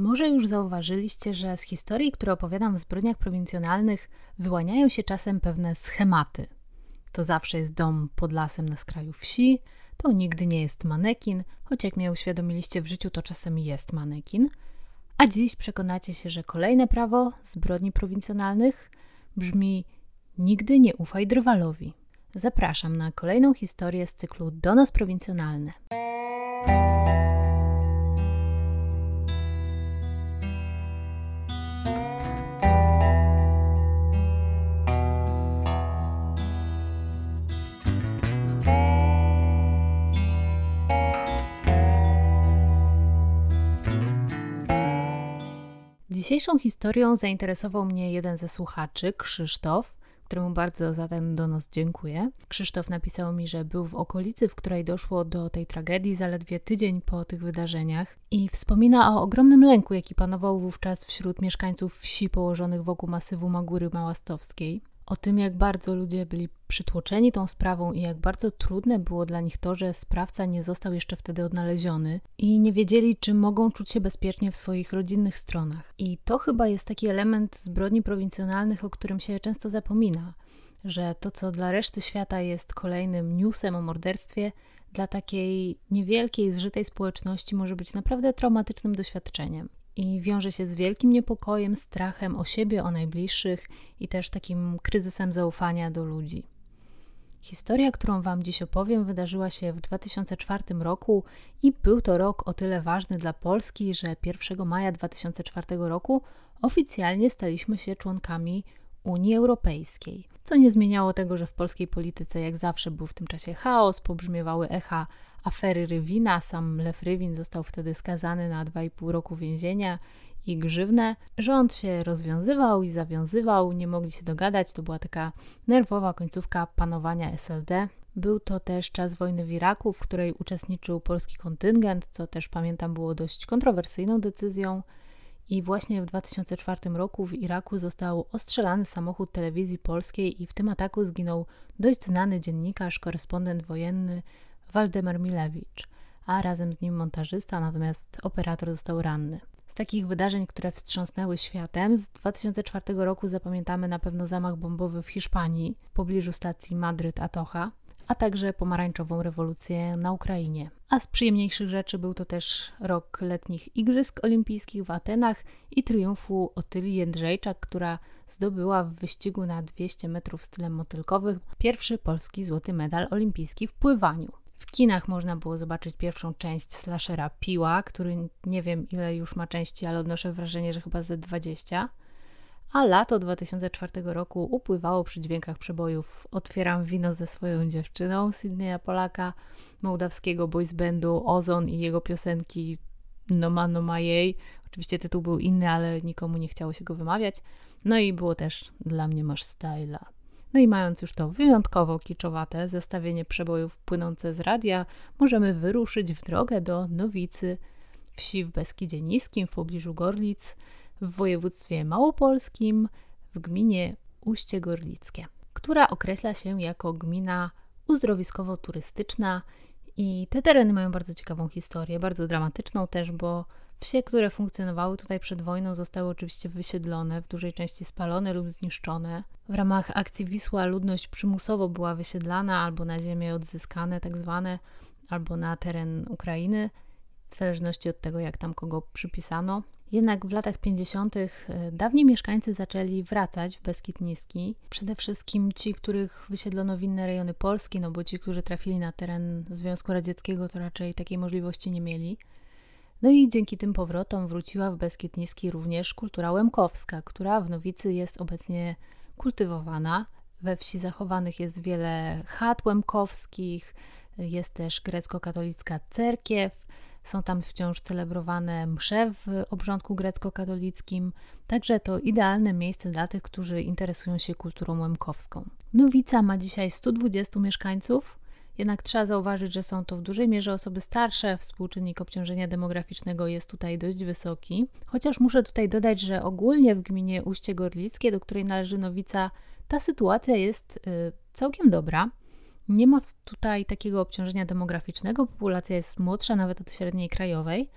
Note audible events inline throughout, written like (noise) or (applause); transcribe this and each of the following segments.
Może już zauważyliście, że z historii, które opowiadam w zbrodniach prowincjonalnych, wyłaniają się czasem pewne schematy. To zawsze jest dom pod lasem na skraju wsi, to nigdy nie jest manekin, choć jak mnie uświadomiliście w życiu, to czasem jest manekin. A dziś przekonacie się, że kolejne prawo zbrodni prowincjonalnych brzmi: Nigdy nie ufaj drwalowi. Zapraszam na kolejną historię z cyklu Donos Prowincjonalny. Dzisiejszą historią zainteresował mnie jeden ze słuchaczy, Krzysztof, któremu bardzo za ten donos dziękuję. Krzysztof napisał mi, że był w okolicy, w której doszło do tej tragedii zaledwie tydzień po tych wydarzeniach i wspomina o ogromnym lęku, jaki panował wówczas wśród mieszkańców wsi położonych wokół masywu Magóry Małastowskiej o tym, jak bardzo ludzie byli przytłoczeni tą sprawą i jak bardzo trudne było dla nich to, że sprawca nie został jeszcze wtedy odnaleziony i nie wiedzieli, czy mogą czuć się bezpiecznie w swoich rodzinnych stronach. I to chyba jest taki element zbrodni prowincjonalnych, o którym się często zapomina, że to, co dla reszty świata jest kolejnym newsem o morderstwie, dla takiej niewielkiej, zżytej społeczności może być naprawdę traumatycznym doświadczeniem i wiąże się z wielkim niepokojem, strachem o siebie, o najbliższych i też takim kryzysem zaufania do ludzi. Historia, którą Wam dziś opowiem, wydarzyła się w 2004 roku i był to rok o tyle ważny dla Polski, że 1 maja 2004 roku oficjalnie staliśmy się członkami Unii Europejskiej. Co nie zmieniało tego, że w polskiej polityce jak zawsze był w tym czasie chaos, pobrzmiewały echa afery Rywina. Sam Lew Rywin został wtedy skazany na 2,5 roku więzienia i grzywnę. Rząd się rozwiązywał i zawiązywał, nie mogli się dogadać. To była taka nerwowa końcówka panowania SLD. Był to też czas wojny w Iraku, w której uczestniczył polski kontyngent, co też pamiętam było dość kontrowersyjną decyzją. I właśnie w 2004 roku w Iraku został ostrzelany samochód telewizji polskiej i w tym ataku zginął dość znany dziennikarz, korespondent wojenny Waldemar Milewicz, a razem z nim montażysta, natomiast operator został ranny. Z takich wydarzeń, które wstrząsnęły światem, z 2004 roku zapamiętamy na pewno zamach bombowy w Hiszpanii, w pobliżu stacji Madryt-Atocha, a także pomarańczową rewolucję na Ukrainie. A z przyjemniejszych rzeczy był to też rok letnich Igrzysk Olimpijskich w Atenach i triumfu Otylii Jędrzejczak, która zdobyła w wyścigu na 200 metrów stylem motylkowym pierwszy polski złoty medal olimpijski w pływaniu. W kinach można było zobaczyć pierwszą część slashera Piła, który nie wiem ile już ma części, ale odnoszę wrażenie, że chyba ze 20. A lato 2004 roku upływało przy dźwiękach przebojów Otwieram wino ze swoją dziewczyną Sydneya Polaka, mołdawskiego boys Ozon i jego piosenki No ma no ma jej. Oczywiście tytuł był inny, ale nikomu nie chciało się go wymawiać. No i było też Dla mnie masz styla. No i mając już to wyjątkowo kiczowate zestawienie przebojów płynące z radia, możemy wyruszyć w drogę do Nowicy, wsi w Beskidzie Niskim w pobliżu Gorlic, w województwie małopolskim, w gminie Uście Gorlickie, która określa się jako gmina uzdrowiskowo-turystyczna. I te tereny mają bardzo ciekawą historię, bardzo dramatyczną też, bo Wsie, które funkcjonowały tutaj przed wojną, zostały oczywiście wysiedlone, w dużej części spalone lub zniszczone. W ramach akcji Wisła ludność przymusowo była wysiedlana albo na ziemię odzyskane, tak zwane, albo na teren Ukrainy, w zależności od tego, jak tam kogo przypisano. Jednak w latach 50. E, dawni mieszkańcy zaczęli wracać w Beskid Niski. Przede wszystkim ci, których wysiedlono w inne rejony Polski, no bo ci, którzy trafili na teren Związku Radzieckiego, to raczej takiej możliwości nie mieli. No i dzięki tym powrotom wróciła w Beskid Niski również kultura łemkowska, która w Nowicy jest obecnie kultywowana. We wsi zachowanych jest wiele chat łemkowskich, jest też grecko-katolicka cerkiew, są tam wciąż celebrowane msze w obrządku grecko-katolickim, także to idealne miejsce dla tych, którzy interesują się kulturą łemkowską. Nowica ma dzisiaj 120 mieszkańców, jednak trzeba zauważyć, że są to w dużej mierze osoby starsze, współczynnik obciążenia demograficznego jest tutaj dość wysoki. Chociaż muszę tutaj dodać, że ogólnie w gminie Uście Gorlickie, do której należy Nowica, ta sytuacja jest y, całkiem dobra. Nie ma tutaj takiego obciążenia demograficznego, populacja jest młodsza nawet od średniej krajowej,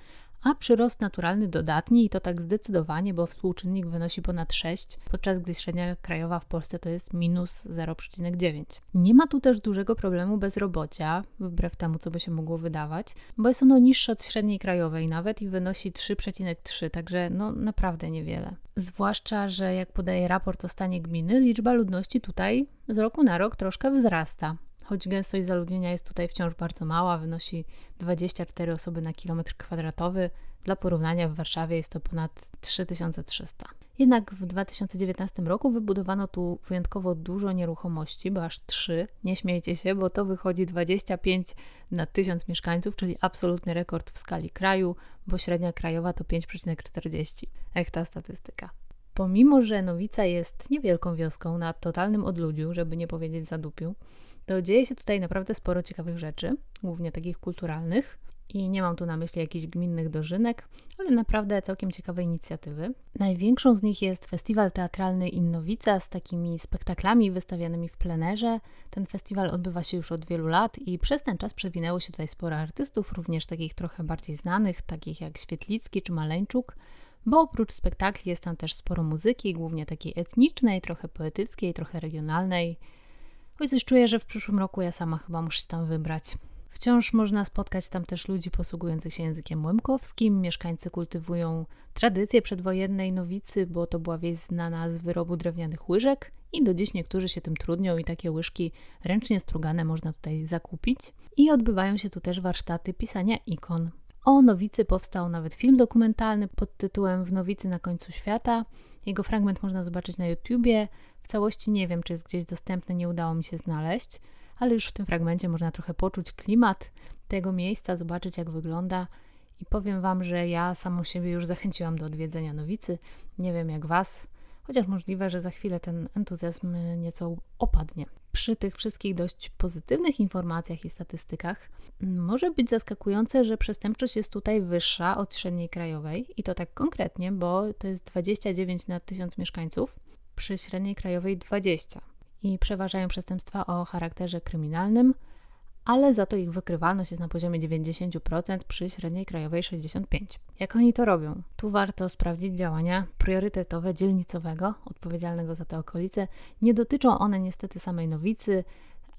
a przyrost naturalny dodatni i to tak zdecydowanie, bo współczynnik wynosi ponad 6, podczas gdy średnia krajowa w Polsce to jest minus 0,9. Nie ma tu też dużego problemu bezrobocia, wbrew temu, co by się mogło wydawać, bo jest ono niższe od średniej krajowej nawet i wynosi 3,3, także no naprawdę niewiele. Zwłaszcza, że jak podaje raport o stanie gminy, liczba ludności tutaj z roku na rok troszkę wzrasta. Choć gęstość zaludnienia jest tutaj wciąż bardzo mała, wynosi 24 osoby na kilometr kwadratowy, dla porównania w Warszawie jest to ponad 3300. Jednak w 2019 roku wybudowano tu wyjątkowo dużo nieruchomości, bo aż 3. Nie śmiejcie się, bo to wychodzi 25 na 1000 mieszkańców, czyli absolutny rekord w skali kraju, bo średnia krajowa to 5,40. Jak ta statystyka. Pomimo, że Nowica jest niewielką wioską na totalnym odludziu, żeby nie powiedzieć zadupiu, to dzieje się tutaj naprawdę sporo ciekawych rzeczy, głównie takich kulturalnych. I nie mam tu na myśli jakichś gminnych dożynek, ale naprawdę całkiem ciekawe inicjatywy. Największą z nich jest festiwal teatralny Innowica z takimi spektaklami wystawianymi w plenerze. Ten festiwal odbywa się już od wielu lat i przez ten czas przewinęło się tutaj sporo artystów, również takich trochę bardziej znanych, takich jak Świetlicki czy Maleńczuk, bo oprócz spektakli jest tam też sporo muzyki, głównie takiej etnicznej, trochę poetyckiej, trochę regionalnej. Oj, coś czuję, że w przyszłym roku ja sama chyba muszę się tam wybrać. Wciąż można spotkać tam też ludzi posługujących się językiem łemkowskim. Mieszkańcy kultywują tradycje przedwojennej nowicy, bo to była wieś znana z wyrobu drewnianych łyżek i do dziś niektórzy się tym trudnią i takie łyżki ręcznie strugane można tutaj zakupić. I odbywają się tu też warsztaty pisania ikon. O Nowicy powstał nawet film dokumentalny pod tytułem W Nowicy na końcu świata. Jego fragment można zobaczyć na YouTubie. W całości nie wiem, czy jest gdzieś dostępny, nie udało mi się znaleźć, ale już w tym fragmencie można trochę poczuć klimat tego miejsca, zobaczyć jak wygląda. I powiem Wam, że ja samą siebie już zachęciłam do odwiedzenia Nowicy. Nie wiem jak Was, chociaż możliwe, że za chwilę ten entuzjazm nieco opadnie. Przy tych wszystkich dość pozytywnych informacjach i statystykach może być zaskakujące, że przestępczość jest tutaj wyższa od średniej krajowej i to tak konkretnie, bo to jest 29 na 1000 mieszkańców, przy średniej krajowej 20 i przeważają przestępstwa o charakterze kryminalnym, ale za to ich wykrywalność jest na poziomie 90% przy średniej krajowej 65%. Jak oni to robią? Tu warto sprawdzić działania priorytetowe dzielnicowego, odpowiedzialnego za te okolice. Nie dotyczą one niestety samej nowicy,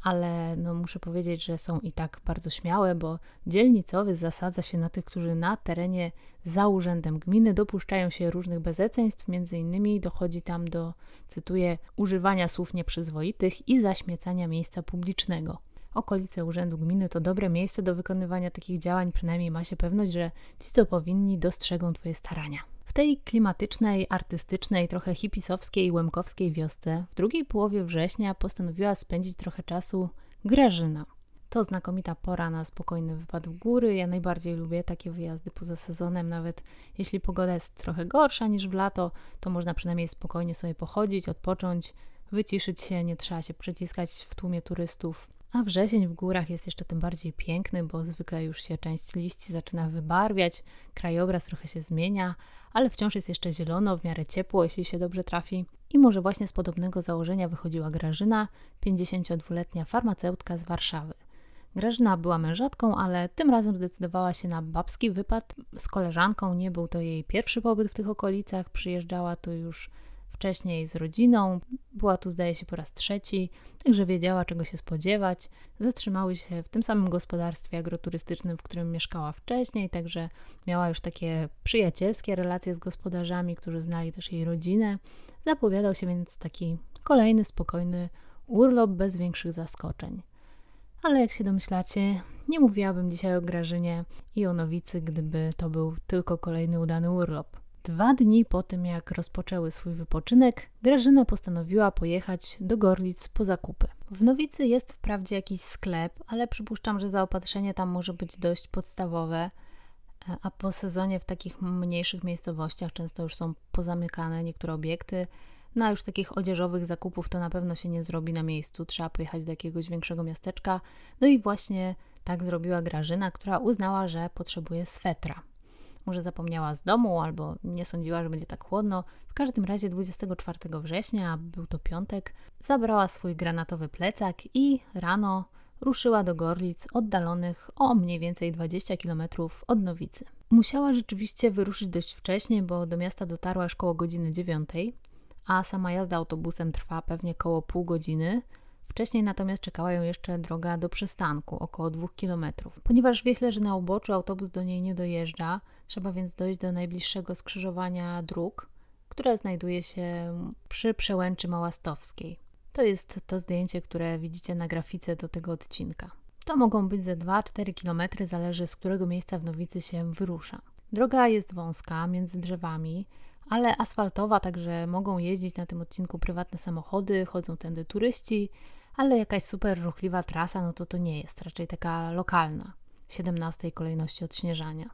ale no muszę powiedzieć, że są i tak bardzo śmiałe, bo dzielnicowy zasadza się na tych, którzy na terenie za urzędem gminy dopuszczają się różnych bezeceństw, między innymi dochodzi tam do, cytuję, używania słów nieprzyzwoitych i zaśmiecania miejsca publicznego. Okolice urzędu gminy to dobre miejsce do wykonywania takich działań, przynajmniej ma się pewność, że ci, co powinni, dostrzegą Twoje starania. W tej klimatycznej, artystycznej, trochę hipisowskiej, łemkowskiej wiosce w drugiej połowie września postanowiła spędzić trochę czasu Grażyna. To znakomita pora na spokojny wypad w góry. Ja najbardziej lubię takie wyjazdy poza sezonem, nawet jeśli pogoda jest trochę gorsza niż w lato, to można przynajmniej spokojnie sobie pochodzić, odpocząć, wyciszyć się, nie trzeba się przyciskać w tłumie turystów. A wrzesień w górach jest jeszcze tym bardziej piękny, bo zwykle już się część liści zaczyna wybarwiać, krajobraz trochę się zmienia, ale wciąż jest jeszcze zielono, w miarę ciepło, jeśli się dobrze trafi. I może właśnie z podobnego założenia wychodziła Grażyna, 52-letnia farmaceutka z Warszawy. Grażyna była mężatką, ale tym razem zdecydowała się na babski wypad z koleżanką. Nie był to jej pierwszy pobyt w tych okolicach, przyjeżdżała tu już wcześniej z rodziną. Była tu, zdaje się, po raz trzeci, także wiedziała, czego się spodziewać. Zatrzymały się w tym samym gospodarstwie agroturystycznym, w którym mieszkała wcześniej, także miała już takie przyjacielskie relacje z gospodarzami, którzy znali też jej rodzinę. Zapowiadał się więc taki kolejny, spokojny urlop bez większych zaskoczeń. Ale jak się domyślacie, nie mówiłabym dzisiaj o Grażynie i o Nowicy, gdyby to był tylko kolejny udany urlop. Dwa dni po tym, jak rozpoczęły swój wypoczynek, Grażyna postanowiła pojechać do Gorlic po zakupy. W Nowicy jest wprawdzie jakiś sklep, ale przypuszczam, że zaopatrzenie tam może być dość podstawowe, a po sezonie w takich mniejszych miejscowościach często już są pozamykane niektóre obiekty. No a już takich odzieżowych zakupów to na pewno się nie zrobi na miejscu, trzeba pojechać do jakiegoś większego miasteczka. No i właśnie tak zrobiła Grażyna, która uznała, że potrzebuje swetra. Może zapomniała z domu, albo nie sądziła, że będzie tak chłodno. W każdym razie 24 września, był to piątek, zabrała swój granatowy plecak i rano ruszyła do Gorlic oddalonych o mniej więcej 20 km od Nowicy. Musiała rzeczywiście wyruszyć dość wcześnie, bo do miasta dotarła już koło godziny 9, a sama jazda autobusem trwa pewnie koło pół godziny. Wcześniej natomiast czekała ją jeszcze droga do przystanku, około 2 km. Ponieważ wie że na uboczu autobus do niej nie dojeżdża, trzeba więc dojść do najbliższego skrzyżowania dróg, które znajduje się przy przełęczy Małastowskiej. To jest to zdjęcie, które widzicie na grafice do tego odcinka. To mogą być ze 2-4 km, zależy z którego miejsca w Nowicy się wyrusza. Droga jest wąska, między drzewami, ale asfaltowa, także mogą jeździć na tym odcinku prywatne samochody, chodzą tędy turyści, ale jakaś super ruchliwa trasa, no to to nie jest, raczej taka lokalna, 17 kolejności odśnieżania.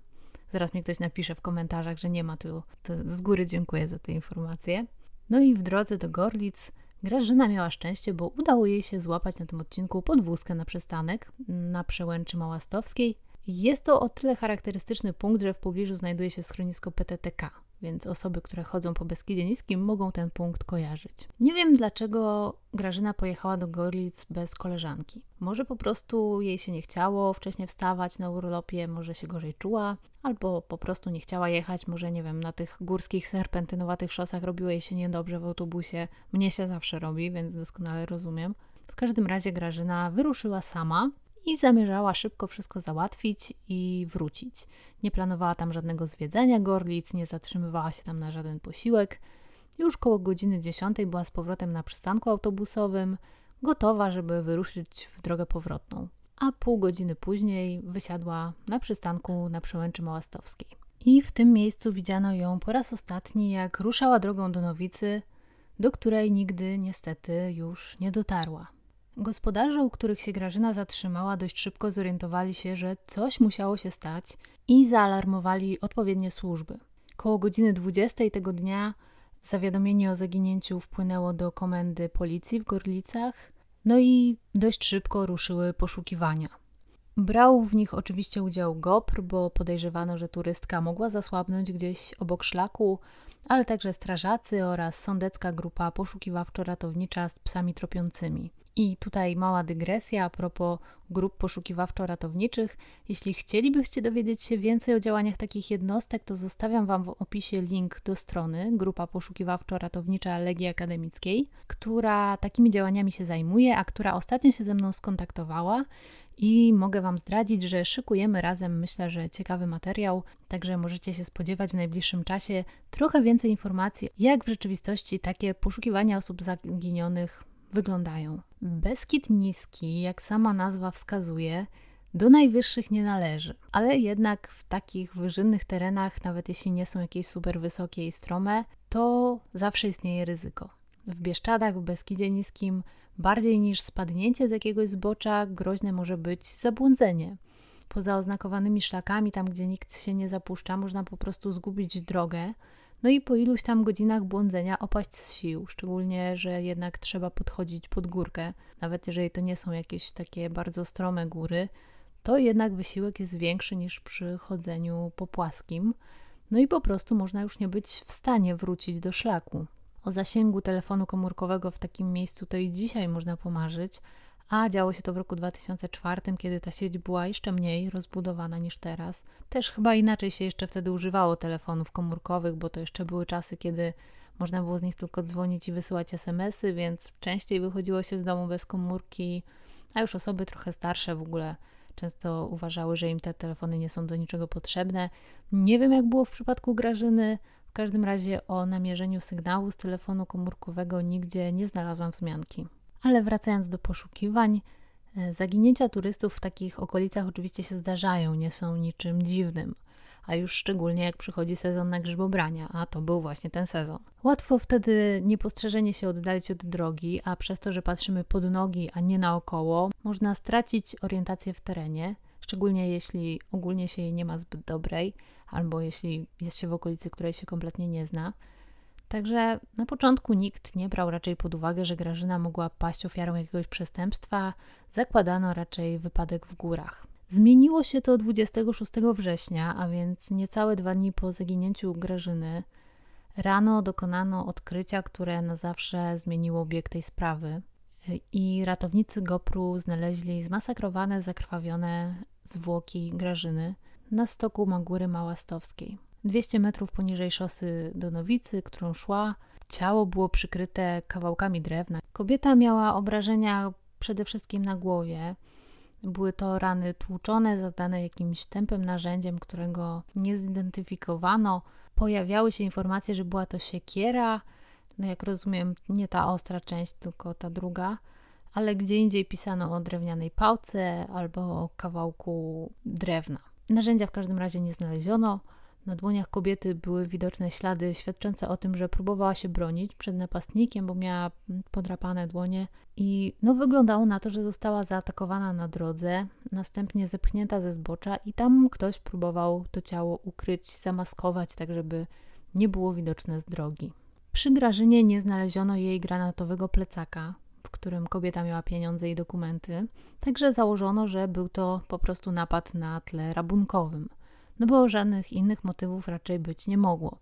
Zaraz mi ktoś napisze w komentarzach, że nie ma tylu. To z góry dziękuję za te informacje. No i w drodze do Gorlic Grażyna miała szczęście, bo udało jej się złapać na tym odcinku podwózkę na przystanek na przełęczy Małastowskiej. Jest to o tyle charakterystyczny punkt, że w pobliżu znajduje się schronisko PTTK, więc osoby, które chodzą po Beskidzie Niskim mogą ten punkt kojarzyć. Nie wiem dlaczego Grażyna pojechała do Gorlic bez koleżanki. Może po prostu jej się nie chciało wcześniej wstawać na urlopie, może się gorzej czuła, albo po prostu nie chciała jechać, może nie wiem, na tych górskich, serpentynowatych szosach robiło jej się niedobrze w autobusie. Mnie się zawsze robi, więc doskonale rozumiem. W każdym razie Grażyna wyruszyła sama i zamierzała szybko wszystko załatwić i wrócić. Nie planowała tam żadnego zwiedzania Gorlic, nie zatrzymywała się tam na żaden posiłek. Już koło godziny 10 była z powrotem na przystanku autobusowym, gotowa, żeby wyruszyć w drogę powrotną. A pół godziny później wysiadła na przystanku na przełęczy Małastowskiej. I w tym miejscu widziano ją po raz ostatni, jak ruszała drogą do Nowicy, do której nigdy niestety już nie dotarła. Gospodarze, u których się Grażyna zatrzymała, dość szybko zorientowali się, że coś musiało się stać i zaalarmowali odpowiednie służby. Koło godziny 20 tego dnia zawiadomienie o zaginięciu wpłynęło do komendy policji w Gorlicach, no i dość szybko ruszyły poszukiwania. Brał w nich oczywiście udział GOPR, bo podejrzewano, że turystka mogła zasłabnąć gdzieś obok szlaku, ale także strażacy oraz sądecka grupa poszukiwawczo-ratownicza z psami tropiącymi. I tutaj mała dygresja a propos grup poszukiwawczo-ratowniczych. Jeśli chcielibyście dowiedzieć się więcej o działaniach takich jednostek, to zostawiam Wam w opisie link do strony Grupa Poszukiwawczo-Ratownicza Legii Akademickiej, która takimi działaniami się zajmuje, a która ostatnio się ze mną skontaktowała i mogę Wam zdradzić, że szykujemy razem, myślę, że ciekawy materiał, także możecie się spodziewać w najbliższym czasie trochę więcej informacji, jak w rzeczywistości takie poszukiwania osób zaginionych wyglądają. Beskid niski, jak sama nazwa wskazuje, do najwyższych nie należy, ale jednak w takich wyżynnych terenach, nawet jeśli nie są jakieś super wysokie i strome, to zawsze istnieje ryzyko. W Bieszczadach, w Beskidzie Niskim, bardziej niż spadnięcie z jakiegoś zbocza, groźne może być zabłądzenie. Poza oznakowanymi szlakami, tam gdzie nikt się nie zapuszcza, można po prostu zgubić drogę, no i po iluś tam godzinach błądzenia opaść z sił, szczególnie, że jednak trzeba podchodzić pod górkę, nawet jeżeli to nie są jakieś takie bardzo strome góry, to jednak wysiłek jest większy niż przy chodzeniu po płaskim. No i po prostu można już nie być w stanie wrócić do szlaku. O zasięgu telefonu komórkowego w takim miejscu to i dzisiaj można pomarzyć, a działo się to w roku 2004, kiedy ta sieć była jeszcze mniej rozbudowana niż teraz. Też chyba inaczej się jeszcze wtedy używało telefonów komórkowych, bo to jeszcze były czasy, kiedy można było z nich tylko dzwonić i wysyłać SMS-y, więc częściej wychodziło się z domu bez komórki, a już osoby trochę starsze w ogóle często uważały, że im te telefony nie są do niczego potrzebne. Nie wiem, jak było w przypadku Grażyny. W każdym razie o namierzeniu sygnału z telefonu komórkowego nigdzie nie znalazłam wzmianki. Ale wracając do poszukiwań, e, zaginięcia turystów w takich okolicach oczywiście się zdarzają, nie są niczym dziwnym. A już szczególnie jak przychodzi sezon na grzybobrania, a to był właśnie ten sezon. Łatwo wtedy niepostrzeżenie się oddalić od drogi, a przez to, że patrzymy pod nogi, a nie naokoło, można stracić orientację w terenie, szczególnie jeśli ogólnie się jej nie ma zbyt dobrej, albo jeśli jest się w okolicy, której się kompletnie nie zna. Także na początku nikt nie brał raczej pod uwagę, że Grażyna mogła paść ofiarą jakiegoś przestępstwa, zakładano raczej wypadek w górach. Zmieniło się to 26 września, a więc niecałe dwa dni po zaginięciu Grażyny. Rano dokonano odkrycia, które na zawsze zmieniło bieg tej sprawy. i ratownicy Gopru znaleźli zmasakrowane, zakrwawione zwłoki Grażyny na stoku Magóry Małastowskiej. 200 metrów poniżej szosy do Nowicy, którą szła, ciało było przykryte kawałkami drewna. Kobieta miała obrażenia przede wszystkim na głowie. Były to rany tłuczone, zadane jakimś tępym narzędziem, którego nie zidentyfikowano. Pojawiały się informacje, że była to siekiera, no jak rozumiem, nie ta ostra część, tylko ta druga, ale gdzie indziej pisano o drewnianej pałce albo o kawałku drewna. Narzędzia w każdym razie nie znaleziono. Na dłoniach kobiety były widoczne ślady świadczące o tym, że próbowała się bronić przed napastnikiem, bo miała podrapane dłonie. I no, wyglądało na to, że została zaatakowana na drodze, następnie zepchnięta ze zbocza i tam ktoś próbował to ciało ukryć, zamaskować, tak żeby nie było widoczne z drogi. Przy Grażynie nie znaleziono jej granatowego plecaka, w którym kobieta miała pieniądze i dokumenty, także założono, że był to po prostu napad na tle rabunkowym, no bo żadnych innych motywów raczej być nie mogło.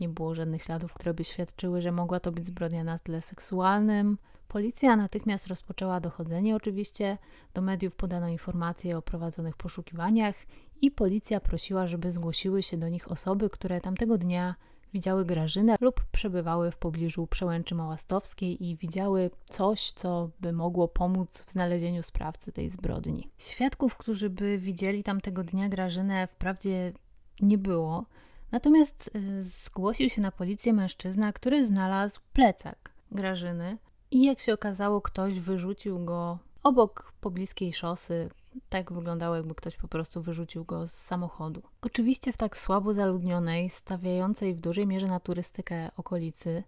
Nie było żadnych śladów, które by świadczyły, że mogła to być zbrodnia na tle seksualnym. Policja natychmiast rozpoczęła dochodzenie, oczywiście. Do mediów podano informacje o prowadzonych poszukiwaniach i policja prosiła, żeby zgłosiły się do nich osoby, które tamtego dnia widziały Grażynę lub przebywały w pobliżu przełęczy Małastowskiej i widziały coś, co by mogło pomóc w znalezieniu sprawcy tej zbrodni. Świadków, którzy by widzieli tamtego dnia Grażynę, wprawdzie nie było, natomiast y, zgłosił się na policję mężczyzna, który znalazł plecak Grażyny i jak się okazało, ktoś wyrzucił go obok pobliskiej szosy, tak wyglądało, jakby ktoś po prostu wyrzucił go z samochodu. Oczywiście w tak słabo zaludnionej, stawiającej w dużej mierze na turystykę okolicy,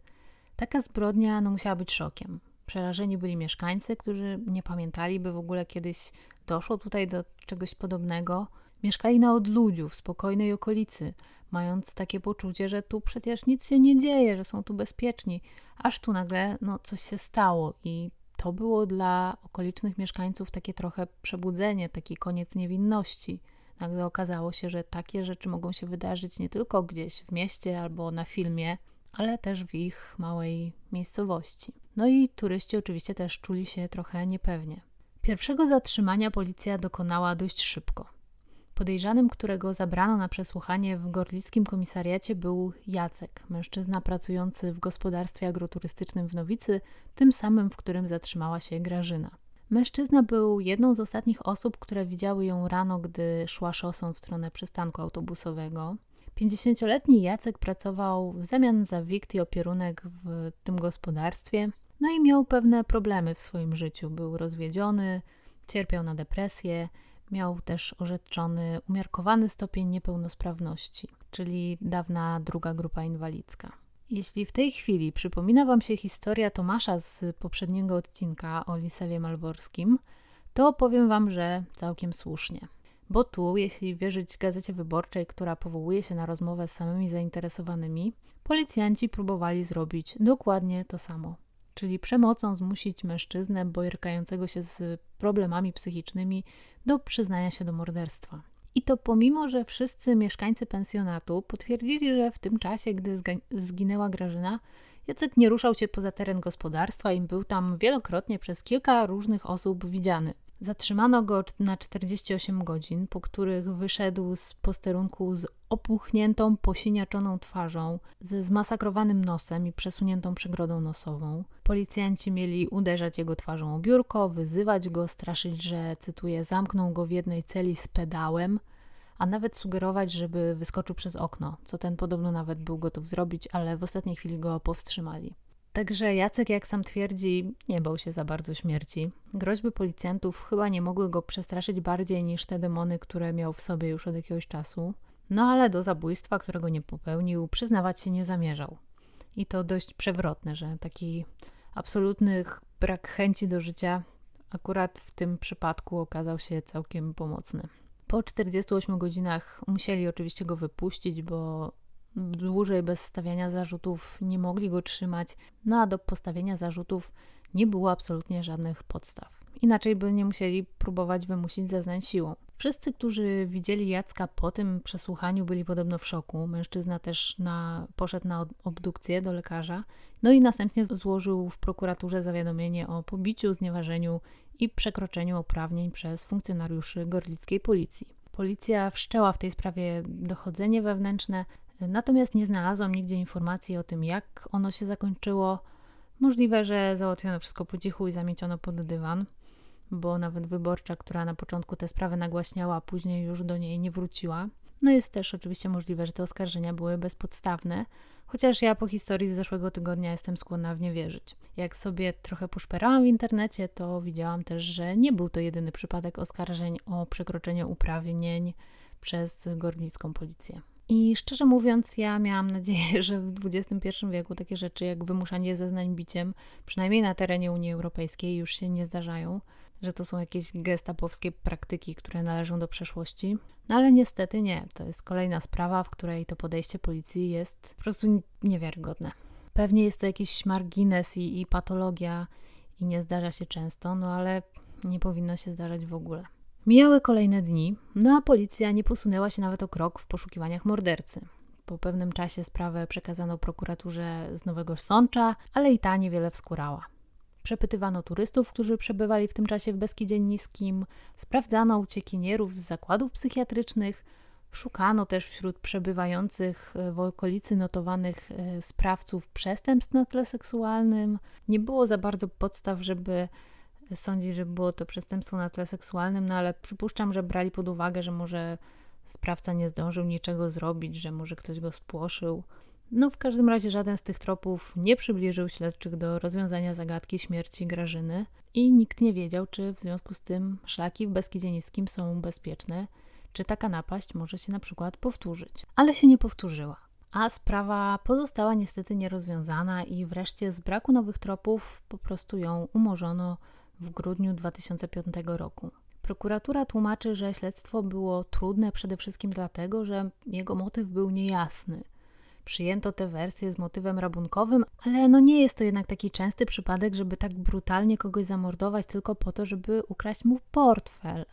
taka zbrodnia no, musiała być szokiem. Przerażeni byli mieszkańcy, którzy nie pamiętali, by w ogóle kiedyś doszło tutaj do czegoś podobnego. Mieszkali na odludziu, w spokojnej okolicy, mając takie poczucie, że tu przecież nic się nie dzieje, że są tu bezpieczni, aż tu nagle no, coś się stało i to było dla okolicznych mieszkańców takie trochę przebudzenie, taki koniec niewinności. Nagle okazało się, że takie rzeczy mogą się wydarzyć nie tylko gdzieś w mieście albo na filmie, ale też w ich małej miejscowości. No i turyści oczywiście też czuli się trochę niepewnie. Pierwszego zatrzymania policja dokonała dość szybko. Podejrzanym, którego zabrano na przesłuchanie w gorlickim komisariacie był Jacek, mężczyzna pracujący w gospodarstwie agroturystycznym w Nowicy, tym samym, w którym zatrzymała się Grażyna. Mężczyzna był jedną z ostatnich osób, które widziały ją rano, gdy szła szosą w stronę przystanku autobusowego. 50-letni Jacek pracował w zamian za wikt i opierunek w tym gospodarstwie, no i miał pewne problemy w swoim życiu. Był rozwiedziony, cierpiał na depresję, Miał też orzeczony umiarkowany stopień niepełnosprawności, czyli dawna druga grupa inwalidzka. Jeśli w tej chwili przypomina Wam się historia Tomasza z poprzedniego odcinka o Lisewie Malborskim, to powiem Wam, że całkiem słusznie. Bo tu, jeśli wierzyć Gazecie Wyborczej, która powołuje się na rozmowę z samymi zainteresowanymi, policjanci próbowali zrobić dokładnie to samo czyli przemocą zmusić mężczyznę borykającego się z problemami psychicznymi do przyznania się do morderstwa. I to pomimo, że wszyscy mieszkańcy pensjonatu potwierdzili, że w tym czasie, gdy zginęła Grażyna, Jacek nie ruszał się poza teren gospodarstwa i był tam wielokrotnie przez kilka różnych osób widziany. Zatrzymano go na 48 godzin, po których wyszedł z posterunku z opuchniętą, posiniaczoną twarzą, ze zmasakrowanym nosem i przesuniętą przegrodą nosową. Policjanci mieli uderzać jego twarzą o biurko, wyzywać go, straszyć, że, cytuję, zamkną go w jednej celi z pedałem, a nawet sugerować, żeby wyskoczył przez okno, co ten podobno nawet był gotów zrobić, ale w ostatniej chwili go powstrzymali. Także Jacek, jak sam twierdzi, nie bał się za bardzo śmierci. Groźby policjantów chyba nie mogły go przestraszyć bardziej niż te demony, które miał w sobie już od jakiegoś czasu. No ale do zabójstwa, którego nie popełnił, przyznawać się nie zamierzał. I to dość przewrotne, że taki absolutny brak chęci do życia akurat w tym przypadku okazał się całkiem pomocny. Po 48 godzinach musieli oczywiście go wypuścić, bo dłużej bez stawiania zarzutów nie mogli go trzymać, no a do postawienia zarzutów nie było absolutnie żadnych podstaw. Inaczej by nie musieli próbować wymusić zeznań siłą. Wszyscy, którzy widzieli Jacka po tym przesłuchaniu, byli podobno w szoku. Mężczyzna też na, poszedł na obdukcję do lekarza, no i następnie złożył w prokuraturze zawiadomienie o pobiciu, znieważeniu i przekroczeniu uprawnień przez funkcjonariuszy gorlickiej policji. Policja wszczęła w tej sprawie dochodzenie wewnętrzne, natomiast nie znalazłam nigdzie informacji o tym, jak ono się zakończyło. Możliwe, że załatwiono wszystko po cichu i zamieciono pod dywan bo nawet wyborcza, która na początku tę sprawę nagłaśniała, później już do niej nie wróciła. No jest też oczywiście możliwe, że te oskarżenia były bezpodstawne, chociaż ja po historii z zeszłego tygodnia jestem skłonna w nie wierzyć. Jak sobie trochę poszperałam w internecie, to widziałam też, że nie był to jedyny przypadek oskarżeń o przekroczenie uprawnień przez gorlicką policję. I szczerze mówiąc, ja miałam nadzieję, (laughs) że w XXI wieku takie rzeczy jak wymuszanie zeznań biciem, przynajmniej na terenie Unii Europejskiej, już się nie zdarzają że to są jakieś gestapowskie praktyki, które należą do przeszłości. No ale niestety nie. To jest kolejna sprawa, w której to podejście policji jest po prostu niewiarygodne. Pewnie jest to jakiś margines i, i patologia i nie zdarza się często, no ale nie powinno się zdarzać w ogóle. Mijały kolejne dni, no a policja nie posunęła się nawet o krok w poszukiwaniach mordercy. Po pewnym czasie sprawę przekazano prokuraturze z Nowego Sącza, ale i ta niewiele wskórała. Przepytywano turystów, którzy przebywali w tym czasie w Beskidzie Niskim, sprawdzano uciekinierów z zakładów psychiatrycznych, szukano też wśród przebywających e, w okolicy notowanych e, sprawców przestępstw na tle seksualnym. Nie było za bardzo podstaw, żeby sądzić, że było to przestępstwo na tle seksualnym, no ale przypuszczam, że brali pod uwagę, że może sprawca nie zdążył niczego zrobić, że może ktoś go spłoszył. No w każdym razie żaden z tych tropów nie przybliżył śledczych do rozwiązania zagadki śmierci Grażyny i nikt nie wiedział, czy w związku z tym szlaki w Beskidzie są bezpieczne, czy taka napaść może się na przykład powtórzyć. Ale się nie powtórzyła. A sprawa pozostała niestety nierozwiązana i wreszcie z braku nowych tropów po prostu ją umorzono w grudniu 2005 roku. Prokuratura tłumaczy, że śledztwo było trudne przede wszystkim dlatego, że jego motyw był niejasny – przyjęto tę wersję z motywem rabunkowym, ale no nie jest to jednak taki częsty przypadek, żeby tak brutalnie kogoś zamordować tylko po to, żeby ukraść mu portfel.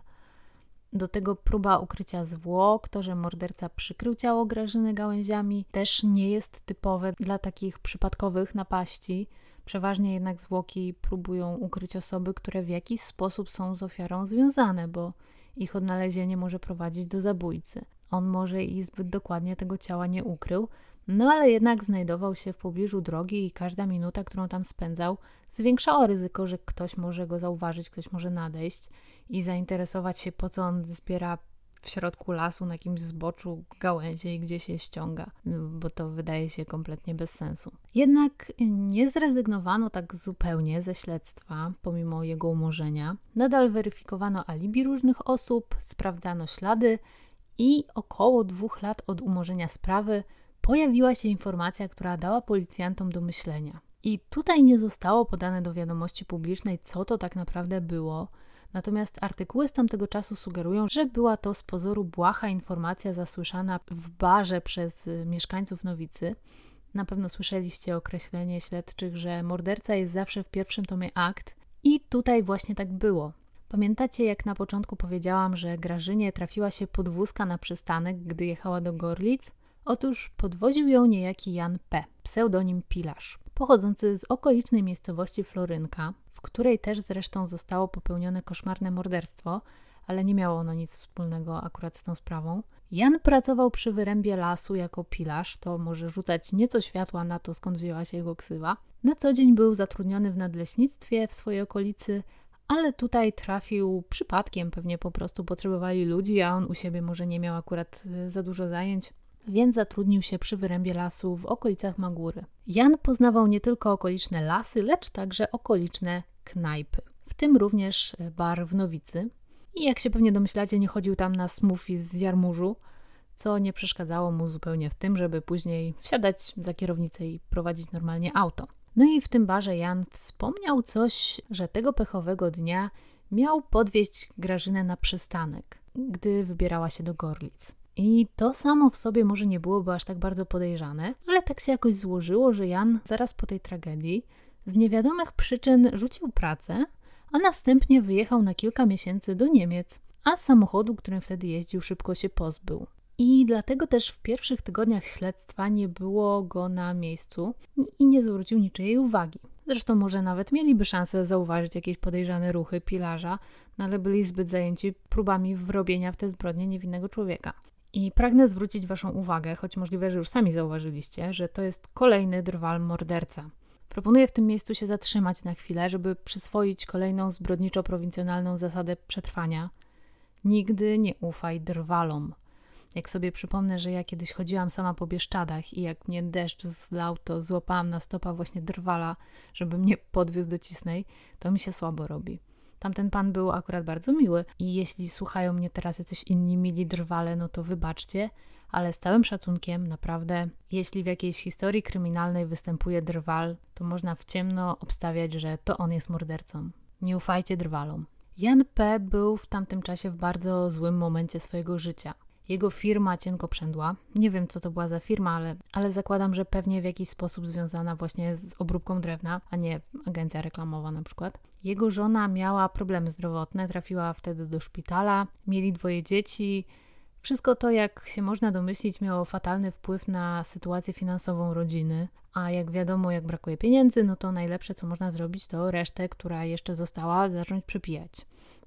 Do tego próba ukrycia zwłok, to, że morderca przykrył ciało Grażyny gałęziami, też nie jest typowe dla takich przypadkowych napaści. Przeważnie jednak zwłoki próbują ukryć osoby, które w jakiś sposób są z ofiarą związane, bo ich odnalezienie może prowadzić do zabójcy. On może i zbyt dokładnie tego ciała nie ukrył, no ale jednak znajdował się w pobliżu drogi i każda minuta, którą tam spędzał, zwiększało ryzyko, że ktoś może go zauważyć, ktoś może nadejść i zainteresować się, po co on zbiera w środku lasu, na jakimś zboczu gałęzie i gdzie się ściąga, bo to wydaje się kompletnie bez sensu. Jednak nie zrezygnowano tak zupełnie ze śledztwa, pomimo jego umorzenia. Nadal weryfikowano alibi różnych osób, sprawdzano ślady i około dwóch lat od umorzenia sprawy pojawiła się informacja, która dała policjantom do myślenia. I tutaj nie zostało podane do wiadomości publicznej, co to tak naprawdę było. Natomiast artykuły z tamtego czasu sugerują, że była to z pozoru błaha informacja zasłyszana w barze przez y, mieszkańców Nowicy. Na pewno słyszeliście określenie śledczych, że morderca jest zawsze w pierwszym tomie akt, i tutaj właśnie tak było. Pamiętacie, jak na początku powiedziałam, że Grażynie trafiła się podwózka na przystanek, gdy jechała do Gorlic? Otóż podwoził ją niejaki Jan P., pseudonim Pilarz, pochodzący z okolicznej miejscowości Florynka, w której też zresztą zostało popełnione koszmarne morderstwo, ale nie miało ono nic wspólnego akurat z tą sprawą. Jan pracował przy wyrębie lasu jako pilarz, to może rzucać nieco światła na to, skąd wzięła się jego ksywa. Na co dzień był zatrudniony w nadleśnictwie w swojej okolicy, ale tutaj trafił przypadkiem, pewnie po prostu potrzebowali ludzi, a on u siebie może nie miał akurat y, za dużo zajęć więc zatrudnił się przy wyrębie lasu w okolicach Magóry. Jan poznawał nie tylko okoliczne lasy, lecz także okoliczne knajpy, w tym również bar w Nowicy. I jak się pewnie domyślacie, nie chodził tam na smoothie z jarmużu, co nie przeszkadzało mu zupełnie w tym, żeby później wsiadać za kierownicę i prowadzić normalnie auto. No i w tym barze Jan wspomniał coś, że tego pechowego dnia miał podwieźć Grażynę na przystanek, gdy wybierała się do Gorlic. I to samo w sobie może nie byłoby aż tak bardzo podejrzane, ale tak się jakoś złożyło, że Jan zaraz po tej tragedii z niewiadomych przyczyn rzucił pracę, a następnie wyjechał na kilka miesięcy do Niemiec, a samochodu, którym wtedy jeździł, szybko się pozbył. I dlatego też w pierwszych tygodniach śledztwa nie było go na miejscu i nie zwrócił niczyjej uwagi. Zresztą może nawet mieliby szansę zauważyć jakieś podejrzane ruchy pilarza, no ale byli zbyt zajęci próbami wrobienia w te zbrodnie niewinnego człowieka. I pragnę zwrócić Waszą uwagę, choć możliwe, że już sami zauważyliście, że to jest kolejny drwal morderca. Proponuję w tym miejscu się zatrzymać na chwilę, żeby przyswoić kolejną zbrodniczo-prowincjonalną zasadę przetrwania. Nigdy nie ufaj drwalom. Jak sobie przypomnę, że ja kiedyś chodziłam sama po Bieszczadach i jak mnie deszcz zlał, to złapałam na stopa właśnie drwala, żeby mnie podwiózł do Cisnej, to mi się słabo robi. Tamten pan był akurat bardzo miły i jeśli słuchają mnie teraz jacyś inni mili drwale, no to wybaczcie, ale z całym szacunkiem, naprawdę, jeśli w jakiejś historii kryminalnej występuje drwal, to można w ciemno obstawiać, że to on jest mordercą. Nie ufajcie drwalom. Jan P. był w tamtym czasie w bardzo złym momencie swojego życia. Jego firma cienko przędła. Nie wiem, co to była za firma, ale, ale zakładam, że pewnie w jakiś sposób związana właśnie z obróbką drewna, a nie agencja reklamowa na przykład. Jego żona miała problemy zdrowotne, trafiła wtedy do szpitala, mieli dwoje dzieci. Wszystko to, jak się można domyślić, miało fatalny wpływ na sytuację finansową rodziny, a jak wiadomo, jak brakuje pieniędzy, no to najlepsze, co można zrobić, to resztę, która jeszcze została, zacząć przepijać.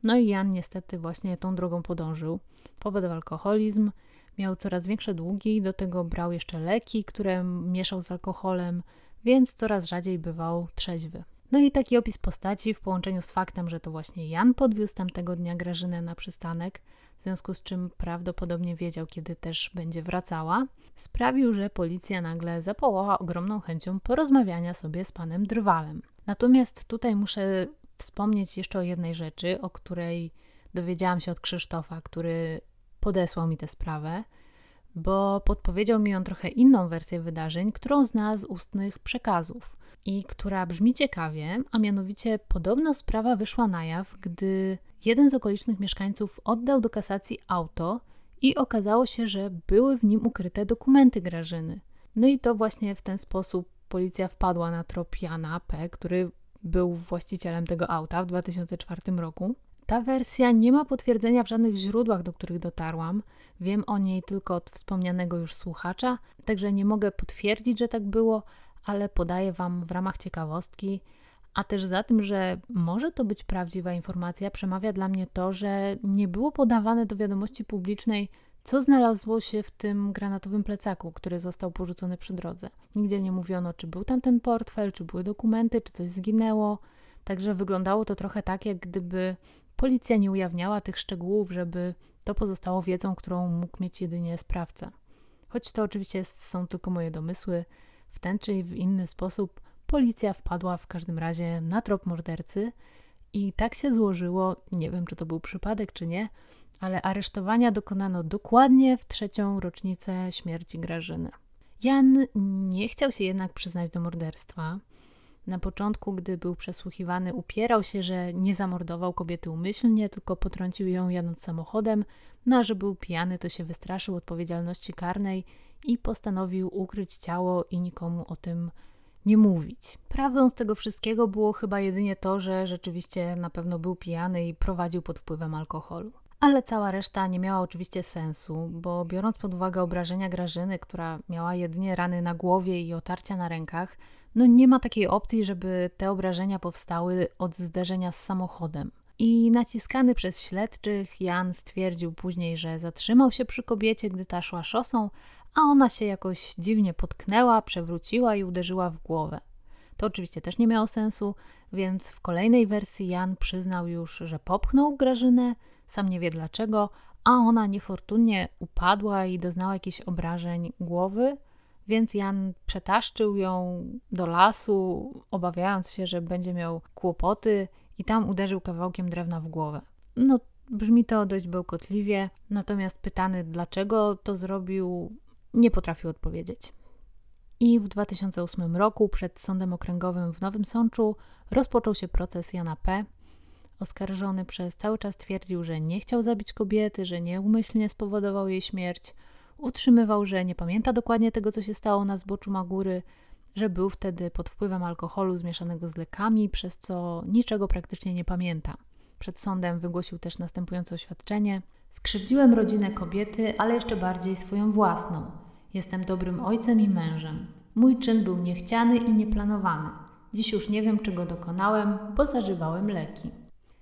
No i Jan niestety właśnie tą drogą podążył. Popadł alkoholizm, miał coraz większe długi, do tego brał jeszcze leki, które mieszał z alkoholem, więc coraz rzadziej bywał trzeźwy. No i taki opis postaci w połączeniu z faktem, że to właśnie Jan podwiózł tamtego dnia Grażynę na przystanek, w związku z czym prawdopodobnie wiedział, kiedy też będzie wracała, sprawił, że policja nagle zapołała ogromną chęcią porozmawiania sobie z panem Drwalem. Natomiast tutaj muszę wspomnieć jeszcze o jednej rzeczy, o której dowiedziałam się od Krzysztofa, który podesłał mi tę sprawę, bo podpowiedział mi on trochę inną wersję wydarzeń, którą zna z ustnych przekazów i która brzmi ciekawie, a mianowicie podobno sprawa wyszła na jaw, gdy jeden z okolicznych mieszkańców oddał do kasacji auto i okazało się, że były w nim ukryte dokumenty Grażyny. No i to właśnie w ten sposób policja wpadła na trop Jana P., który był właścicielem tego auta w 2004 roku. Ta wersja nie ma potwierdzenia w żadnych źródłach, do których dotarłam. Wiem o niej tylko od wspomnianego już słuchacza, także nie mogę potwierdzić, że tak było, ale podaję Wam w ramach ciekawostki. A też za tym, że może to być prawdziwa informacja, przemawia dla mnie to, że nie było podawane do wiadomości publicznej co znalazło się w tym granatowym plecaku, który został porzucony przy drodze? Nigdzie nie mówiono, czy był tam ten portfel, czy były dokumenty, czy coś zginęło. Także wyglądało to trochę tak, jak gdyby policja nie ujawniała tych szczegółów, żeby to pozostało wiedzą, którą mógł mieć jedynie sprawca. Choć to oczywiście są tylko moje domysły, w ten czy w inny sposób policja wpadła w każdym razie na trop mordercy i tak się złożyło, nie wiem czy to był przypadek czy nie, ale aresztowania dokonano dokładnie w trzecią rocznicę śmierci Grażyny. Jan nie chciał się jednak przyznać do morderstwa. Na początku, gdy był przesłuchiwany, upierał się, że nie zamordował kobiety umyślnie, tylko potrącił ją jadąc samochodem, no że był pijany, to się wystraszył odpowiedzialności karnej i postanowił ukryć ciało i nikomu o tym nie mówić. Prawdą tego wszystkiego było chyba jedynie to, że rzeczywiście na pewno był pijany i prowadził pod wpływem alkoholu. Ale cała reszta nie miała oczywiście sensu, bo biorąc pod uwagę obrażenia Grażyny, która miała jedynie rany na głowie i otarcia na rękach, no nie ma takiej opcji, żeby te obrażenia powstały od zderzenia z samochodem. I naciskany przez śledczych, Jan stwierdził później, że zatrzymał się przy kobiecie, gdy ta szła szosą, a ona się jakoś dziwnie potknęła, przewróciła i uderzyła w głowę. To oczywiście też nie miało sensu, więc w kolejnej wersji Jan przyznał już, że popchnął Grażynę, sam nie wie dlaczego, a ona niefortunnie upadła i doznała jakichś obrażeń głowy, więc Jan przetaszczył ją do lasu, obawiając się, że będzie miał kłopoty, i tam uderzył kawałkiem drewna w głowę. No, brzmi to dość bełkotliwie, natomiast pytany, dlaczego to zrobił, nie potrafił odpowiedzieć. I w 2008 roku przed Sądem Okręgowym w Nowym Sączu rozpoczął się proces Jana P., Oskarżony przez cały czas twierdził, że nie chciał zabić kobiety, że nieumyślnie spowodował jej śmierć. Utrzymywał, że nie pamięta dokładnie tego, co się stało na zboczu Magury, że był wtedy pod wpływem alkoholu zmieszanego z lekami, przez co niczego praktycznie nie pamięta. Przed sądem wygłosił też następujące oświadczenie: Skrzywdziłem rodzinę kobiety, ale jeszcze bardziej swoją własną. Jestem dobrym ojcem i mężem. Mój czyn był niechciany i nieplanowany. Dziś już nie wiem, czego dokonałem, bo zażywałem leki.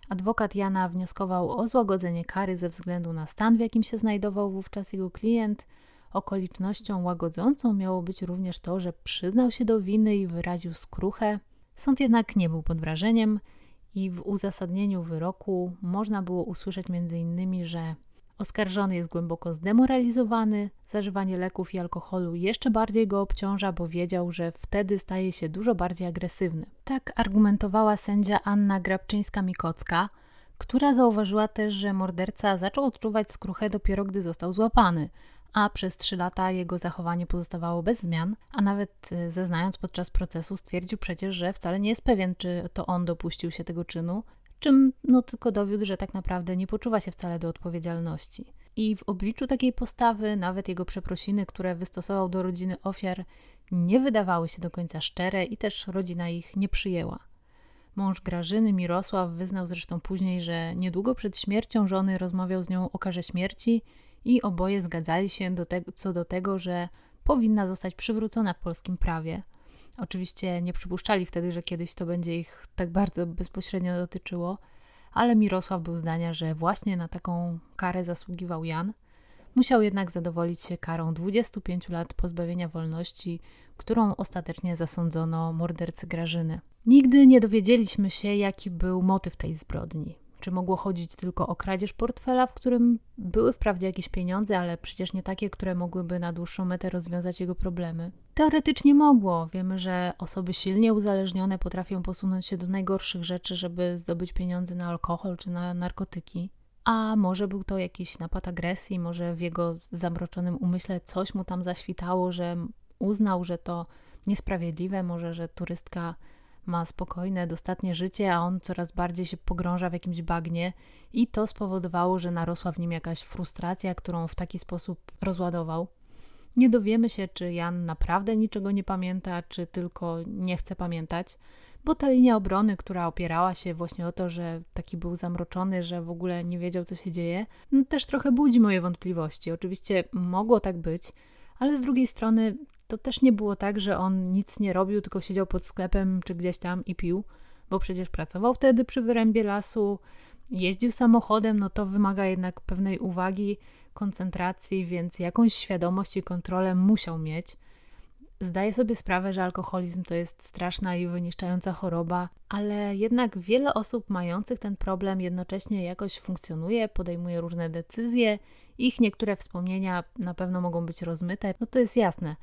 Adwokat Jana wnioskował o złagodzenie kary ze względu na stan, w jakim się znajdował wówczas jego klient. Okolicznością łagodzącą miało być również to, że przyznał się do winy i wyraził skruchę. Sąd jednak nie był pod wrażeniem i w uzasadnieniu wyroku można było usłyszeć m.in., że Oskarżony jest głęboko zdemoralizowany, zażywanie leków i alkoholu jeszcze bardziej go obciąża, bo wiedział, że wtedy staje się dużo bardziej agresywny. Tak argumentowała sędzia Anna Grabczyńska-Mikocka, która zauważyła też, że morderca zaczął odczuwać skruchę dopiero gdy został złapany, a przez trzy lata jego zachowanie pozostawało bez zmian, a nawet e, zeznając podczas procesu stwierdził przecież, że wcale nie jest pewien, czy to on dopuścił się tego czynu, czym no tylko dowiódł, że tak naprawdę nie poczuwa się wcale do odpowiedzialności. I w obliczu takiej postawy nawet jego przeprosiny, które wystosował do rodziny ofiar, nie wydawały się do końca szczere i też rodzina ich nie przyjęła. Mąż Grażyny, Mirosław, wyznał zresztą później, że niedługo przed śmiercią żony rozmawiał z nią o karze śmierci i oboje zgadzali się do te- co do tego, że powinna zostać przywrócona w polskim prawie – Oczywiście nie przypuszczali wtedy, że kiedyś to będzie ich tak bardzo bezpośrednio dotyczyło, ale Mirosław był zdania, że właśnie na taką karę zasługiwał Jan. Musiał jednak zadowolić się karą 25 lat pozbawienia wolności, którą ostatecznie zasądzono mordercy Grażyny. Nigdy nie dowiedzieliśmy się, jaki był motyw tej zbrodni. Czy mogło chodzić tylko o kradzież portfela, w którym były wprawdzie jakieś pieniądze, ale przecież nie takie, które mogłyby na dłuższą metę rozwiązać jego problemy? Teoretycznie mogło. Wiemy, że osoby silnie uzależnione potrafią posunąć się do najgorszych rzeczy, żeby zdobyć pieniądze na alkohol czy na narkotyki. A może był to jakiś napad agresji, może w jego zamroczonym umyśle coś mu tam zaświtało, że uznał, że to niesprawiedliwe, może że turystka ma spokojne, dostatnie życie, a on coraz bardziej się pogrąża w jakimś bagnie i to spowodowało, że narosła w nim jakaś frustracja, którą w taki sposób rozładował. Nie dowiemy się, czy Jan naprawdę niczego nie pamięta, czy tylko nie chce pamiętać, bo ta linia obrony, która opierała się właśnie o to, że taki był zamroczony, że w ogóle nie wiedział, co się dzieje, no też trochę budzi moje wątpliwości. Oczywiście mogło tak być, ale z drugiej strony to też nie było tak, że on nic nie robił, tylko siedział pod sklepem czy gdzieś tam i pił, bo przecież pracował wtedy przy wyrębie lasu, jeździł samochodem, no to wymaga jednak pewnej uwagi, koncentracji, więc jakąś świadomość i kontrolę musiał mieć. Zdaję sobie sprawę, że alkoholizm to jest straszna i wyniszczająca choroba, ale jednak wiele osób mających ten problem jednocześnie jakoś funkcjonuje, podejmuje różne decyzje, ich niektóre wspomnienia na pewno mogą być rozmyte, no to jest jasne,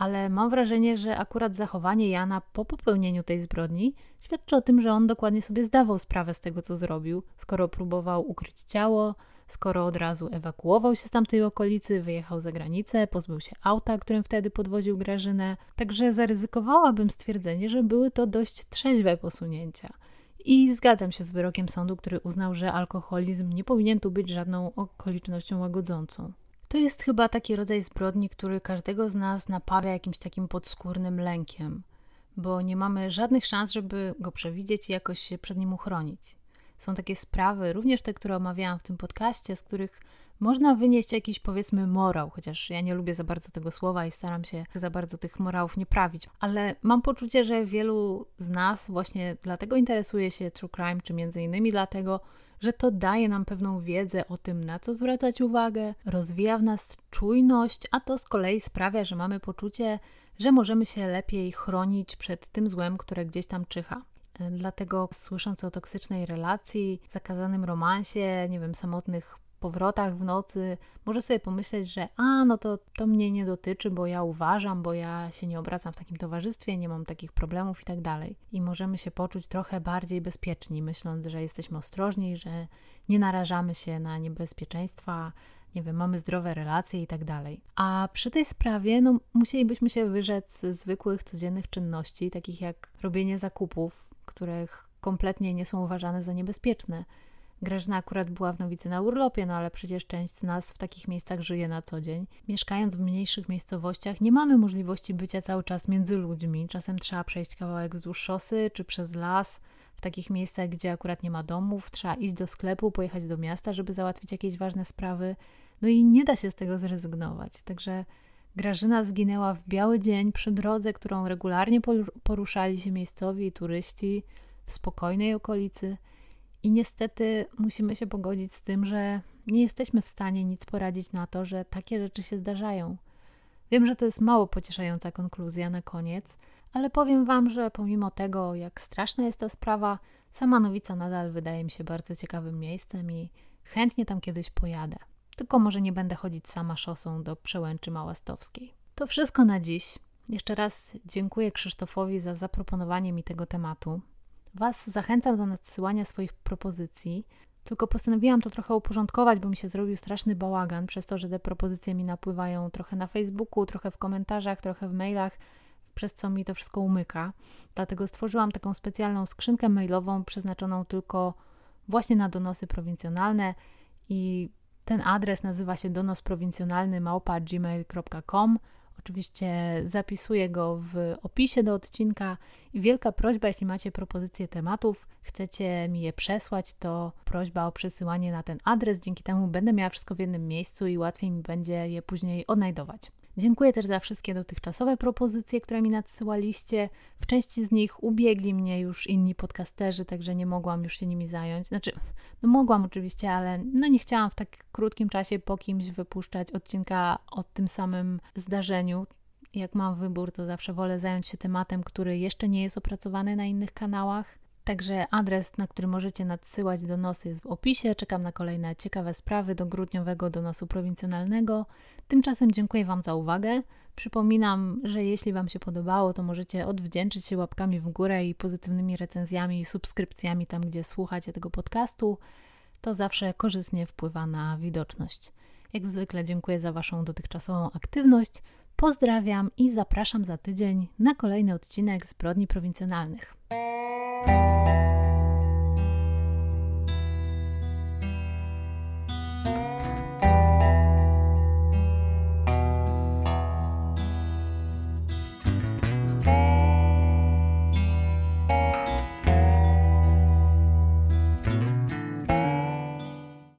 ale mam wrażenie, że akurat zachowanie Jana po popełnieniu tej zbrodni świadczy o tym, że on dokładnie sobie zdawał sprawę z tego, co zrobił, skoro próbował ukryć ciało, skoro od razu ewakuował się z tamtej okolicy, wyjechał za granicę, pozbył się auta, którym wtedy podwoził Grażynę. Także zaryzykowałabym stwierdzenie, że były to dość trzeźwe posunięcia. I zgadzam się z wyrokiem sądu, który uznał, że alkoholizm nie powinien tu być żadną okolicznością łagodzącą. To jest chyba taki rodzaj zbrodni, który każdego z nas napawia jakimś takim podskórnym lękiem, bo nie mamy żadnych szans, żeby go przewidzieć i jakoś się przed nim uchronić. Są takie sprawy, również te, które omawiałam w tym podcaście, z których można wynieść jakiś powiedzmy morał, chociaż ja nie lubię za bardzo tego słowa i staram się za bardzo tych morałów nie prawić, ale mam poczucie, że wielu z nas właśnie dlatego interesuje się true crime, czy między innymi dlatego, że to daje nam pewną wiedzę o tym, na co zwracać uwagę, rozwija w nas czujność, a to z kolei sprawia, że mamy poczucie, że możemy się lepiej chronić przed tym złem, które gdzieś tam czyha. Dlatego słysząc o toksycznej relacji, zakazanym romansie, nie wiem, samotnych powrotach w nocy, może sobie pomyśleć, że a, no to, to mnie nie dotyczy, bo ja uważam, bo ja się nie obracam w takim towarzystwie, nie mam takich problemów i tak dalej. I możemy się poczuć trochę bardziej bezpieczni, myśląc, że jesteśmy ostrożni, że nie narażamy się na niebezpieczeństwa, nie wiem, mamy zdrowe relacje i tak dalej. A przy tej sprawie, no, musielibyśmy się wyrzec zwykłych, codziennych czynności, takich jak robienie zakupów, których kompletnie nie są uważane za niebezpieczne Grażyna akurat była w Nowicy na urlopie, no ale przecież część z nas w takich miejscach żyje na co dzień. Mieszkając w mniejszych miejscowościach nie mamy możliwości bycia cały czas między ludźmi. Czasem trzeba przejść kawałek wzdłuż szosy czy przez las. W takich miejscach, gdzie akurat nie ma domów, trzeba iść do sklepu, pojechać do miasta, żeby załatwić jakieś ważne sprawy. No i nie da się z tego zrezygnować. Także Grażyna zginęła w biały dzień przy drodze, którą regularnie poruszali się miejscowi turyści w spokojnej okolicy. I niestety musimy się pogodzić z tym, że nie jesteśmy w stanie nic poradzić na to, że takie rzeczy się zdarzają. Wiem, że to jest mało pocieszająca konkluzja na koniec, ale powiem Wam, że pomimo tego, jak straszna jest ta sprawa, sama Nowica nadal wydaje mi się bardzo ciekawym miejscem i chętnie tam kiedyś pojadę. Tylko może nie będę chodzić sama szosą do przełęczy małastowskiej. To wszystko na dziś. Jeszcze raz dziękuję Krzysztofowi za zaproponowanie mi tego tematu. Was zachęcam do nadsyłania swoich propozycji, tylko postanowiłam to trochę uporządkować, bo mi się zrobił straszny bałagan przez to, że te propozycje mi napływają trochę na Facebooku, trochę w komentarzach, trochę w mailach, przez co mi to wszystko umyka. Dlatego stworzyłam taką specjalną skrzynkę mailową przeznaczoną tylko właśnie na donosy prowincjonalne i ten adres nazywa się donosprowincjonalny małpa.gmail.com. Oczywiście zapisuję go w opisie do odcinka i wielka prośba, jeśli macie propozycje tematów, chcecie mi je przesłać, to prośba o przesyłanie na ten adres. Dzięki temu będę miała wszystko w jednym miejscu i łatwiej mi będzie je później odnajdować. Dziękuję też za wszystkie dotychczasowe propozycje, które mi nadsyłaliście. W części z nich ubiegli mnie już inni podcasterzy, także nie mogłam już się nimi zająć. Znaczy, no mogłam oczywiście, ale no nie chciałam w tak krótkim czasie po kimś wypuszczać odcinka o tym samym zdarzeniu. Jak mam wybór, to zawsze wolę zająć się tematem, który jeszcze nie jest opracowany na innych kanałach. Także adres, na który możecie nadsyłać donosy jest w opisie. Czekam na kolejne ciekawe sprawy do grudniowego donosu prowincjonalnego. Tymczasem dziękuję Wam za uwagę. Przypominam, że jeśli Wam się podobało, to możecie odwdzięczyć się łapkami w górę i pozytywnymi recenzjami i subskrypcjami tam, gdzie słuchacie tego podcastu. To zawsze korzystnie wpływa na widoczność. Jak zwykle dziękuję za Waszą dotychczasową aktywność. Pozdrawiam i zapraszam za tydzień na kolejny odcinek Zbrodni Prowincjonalnych.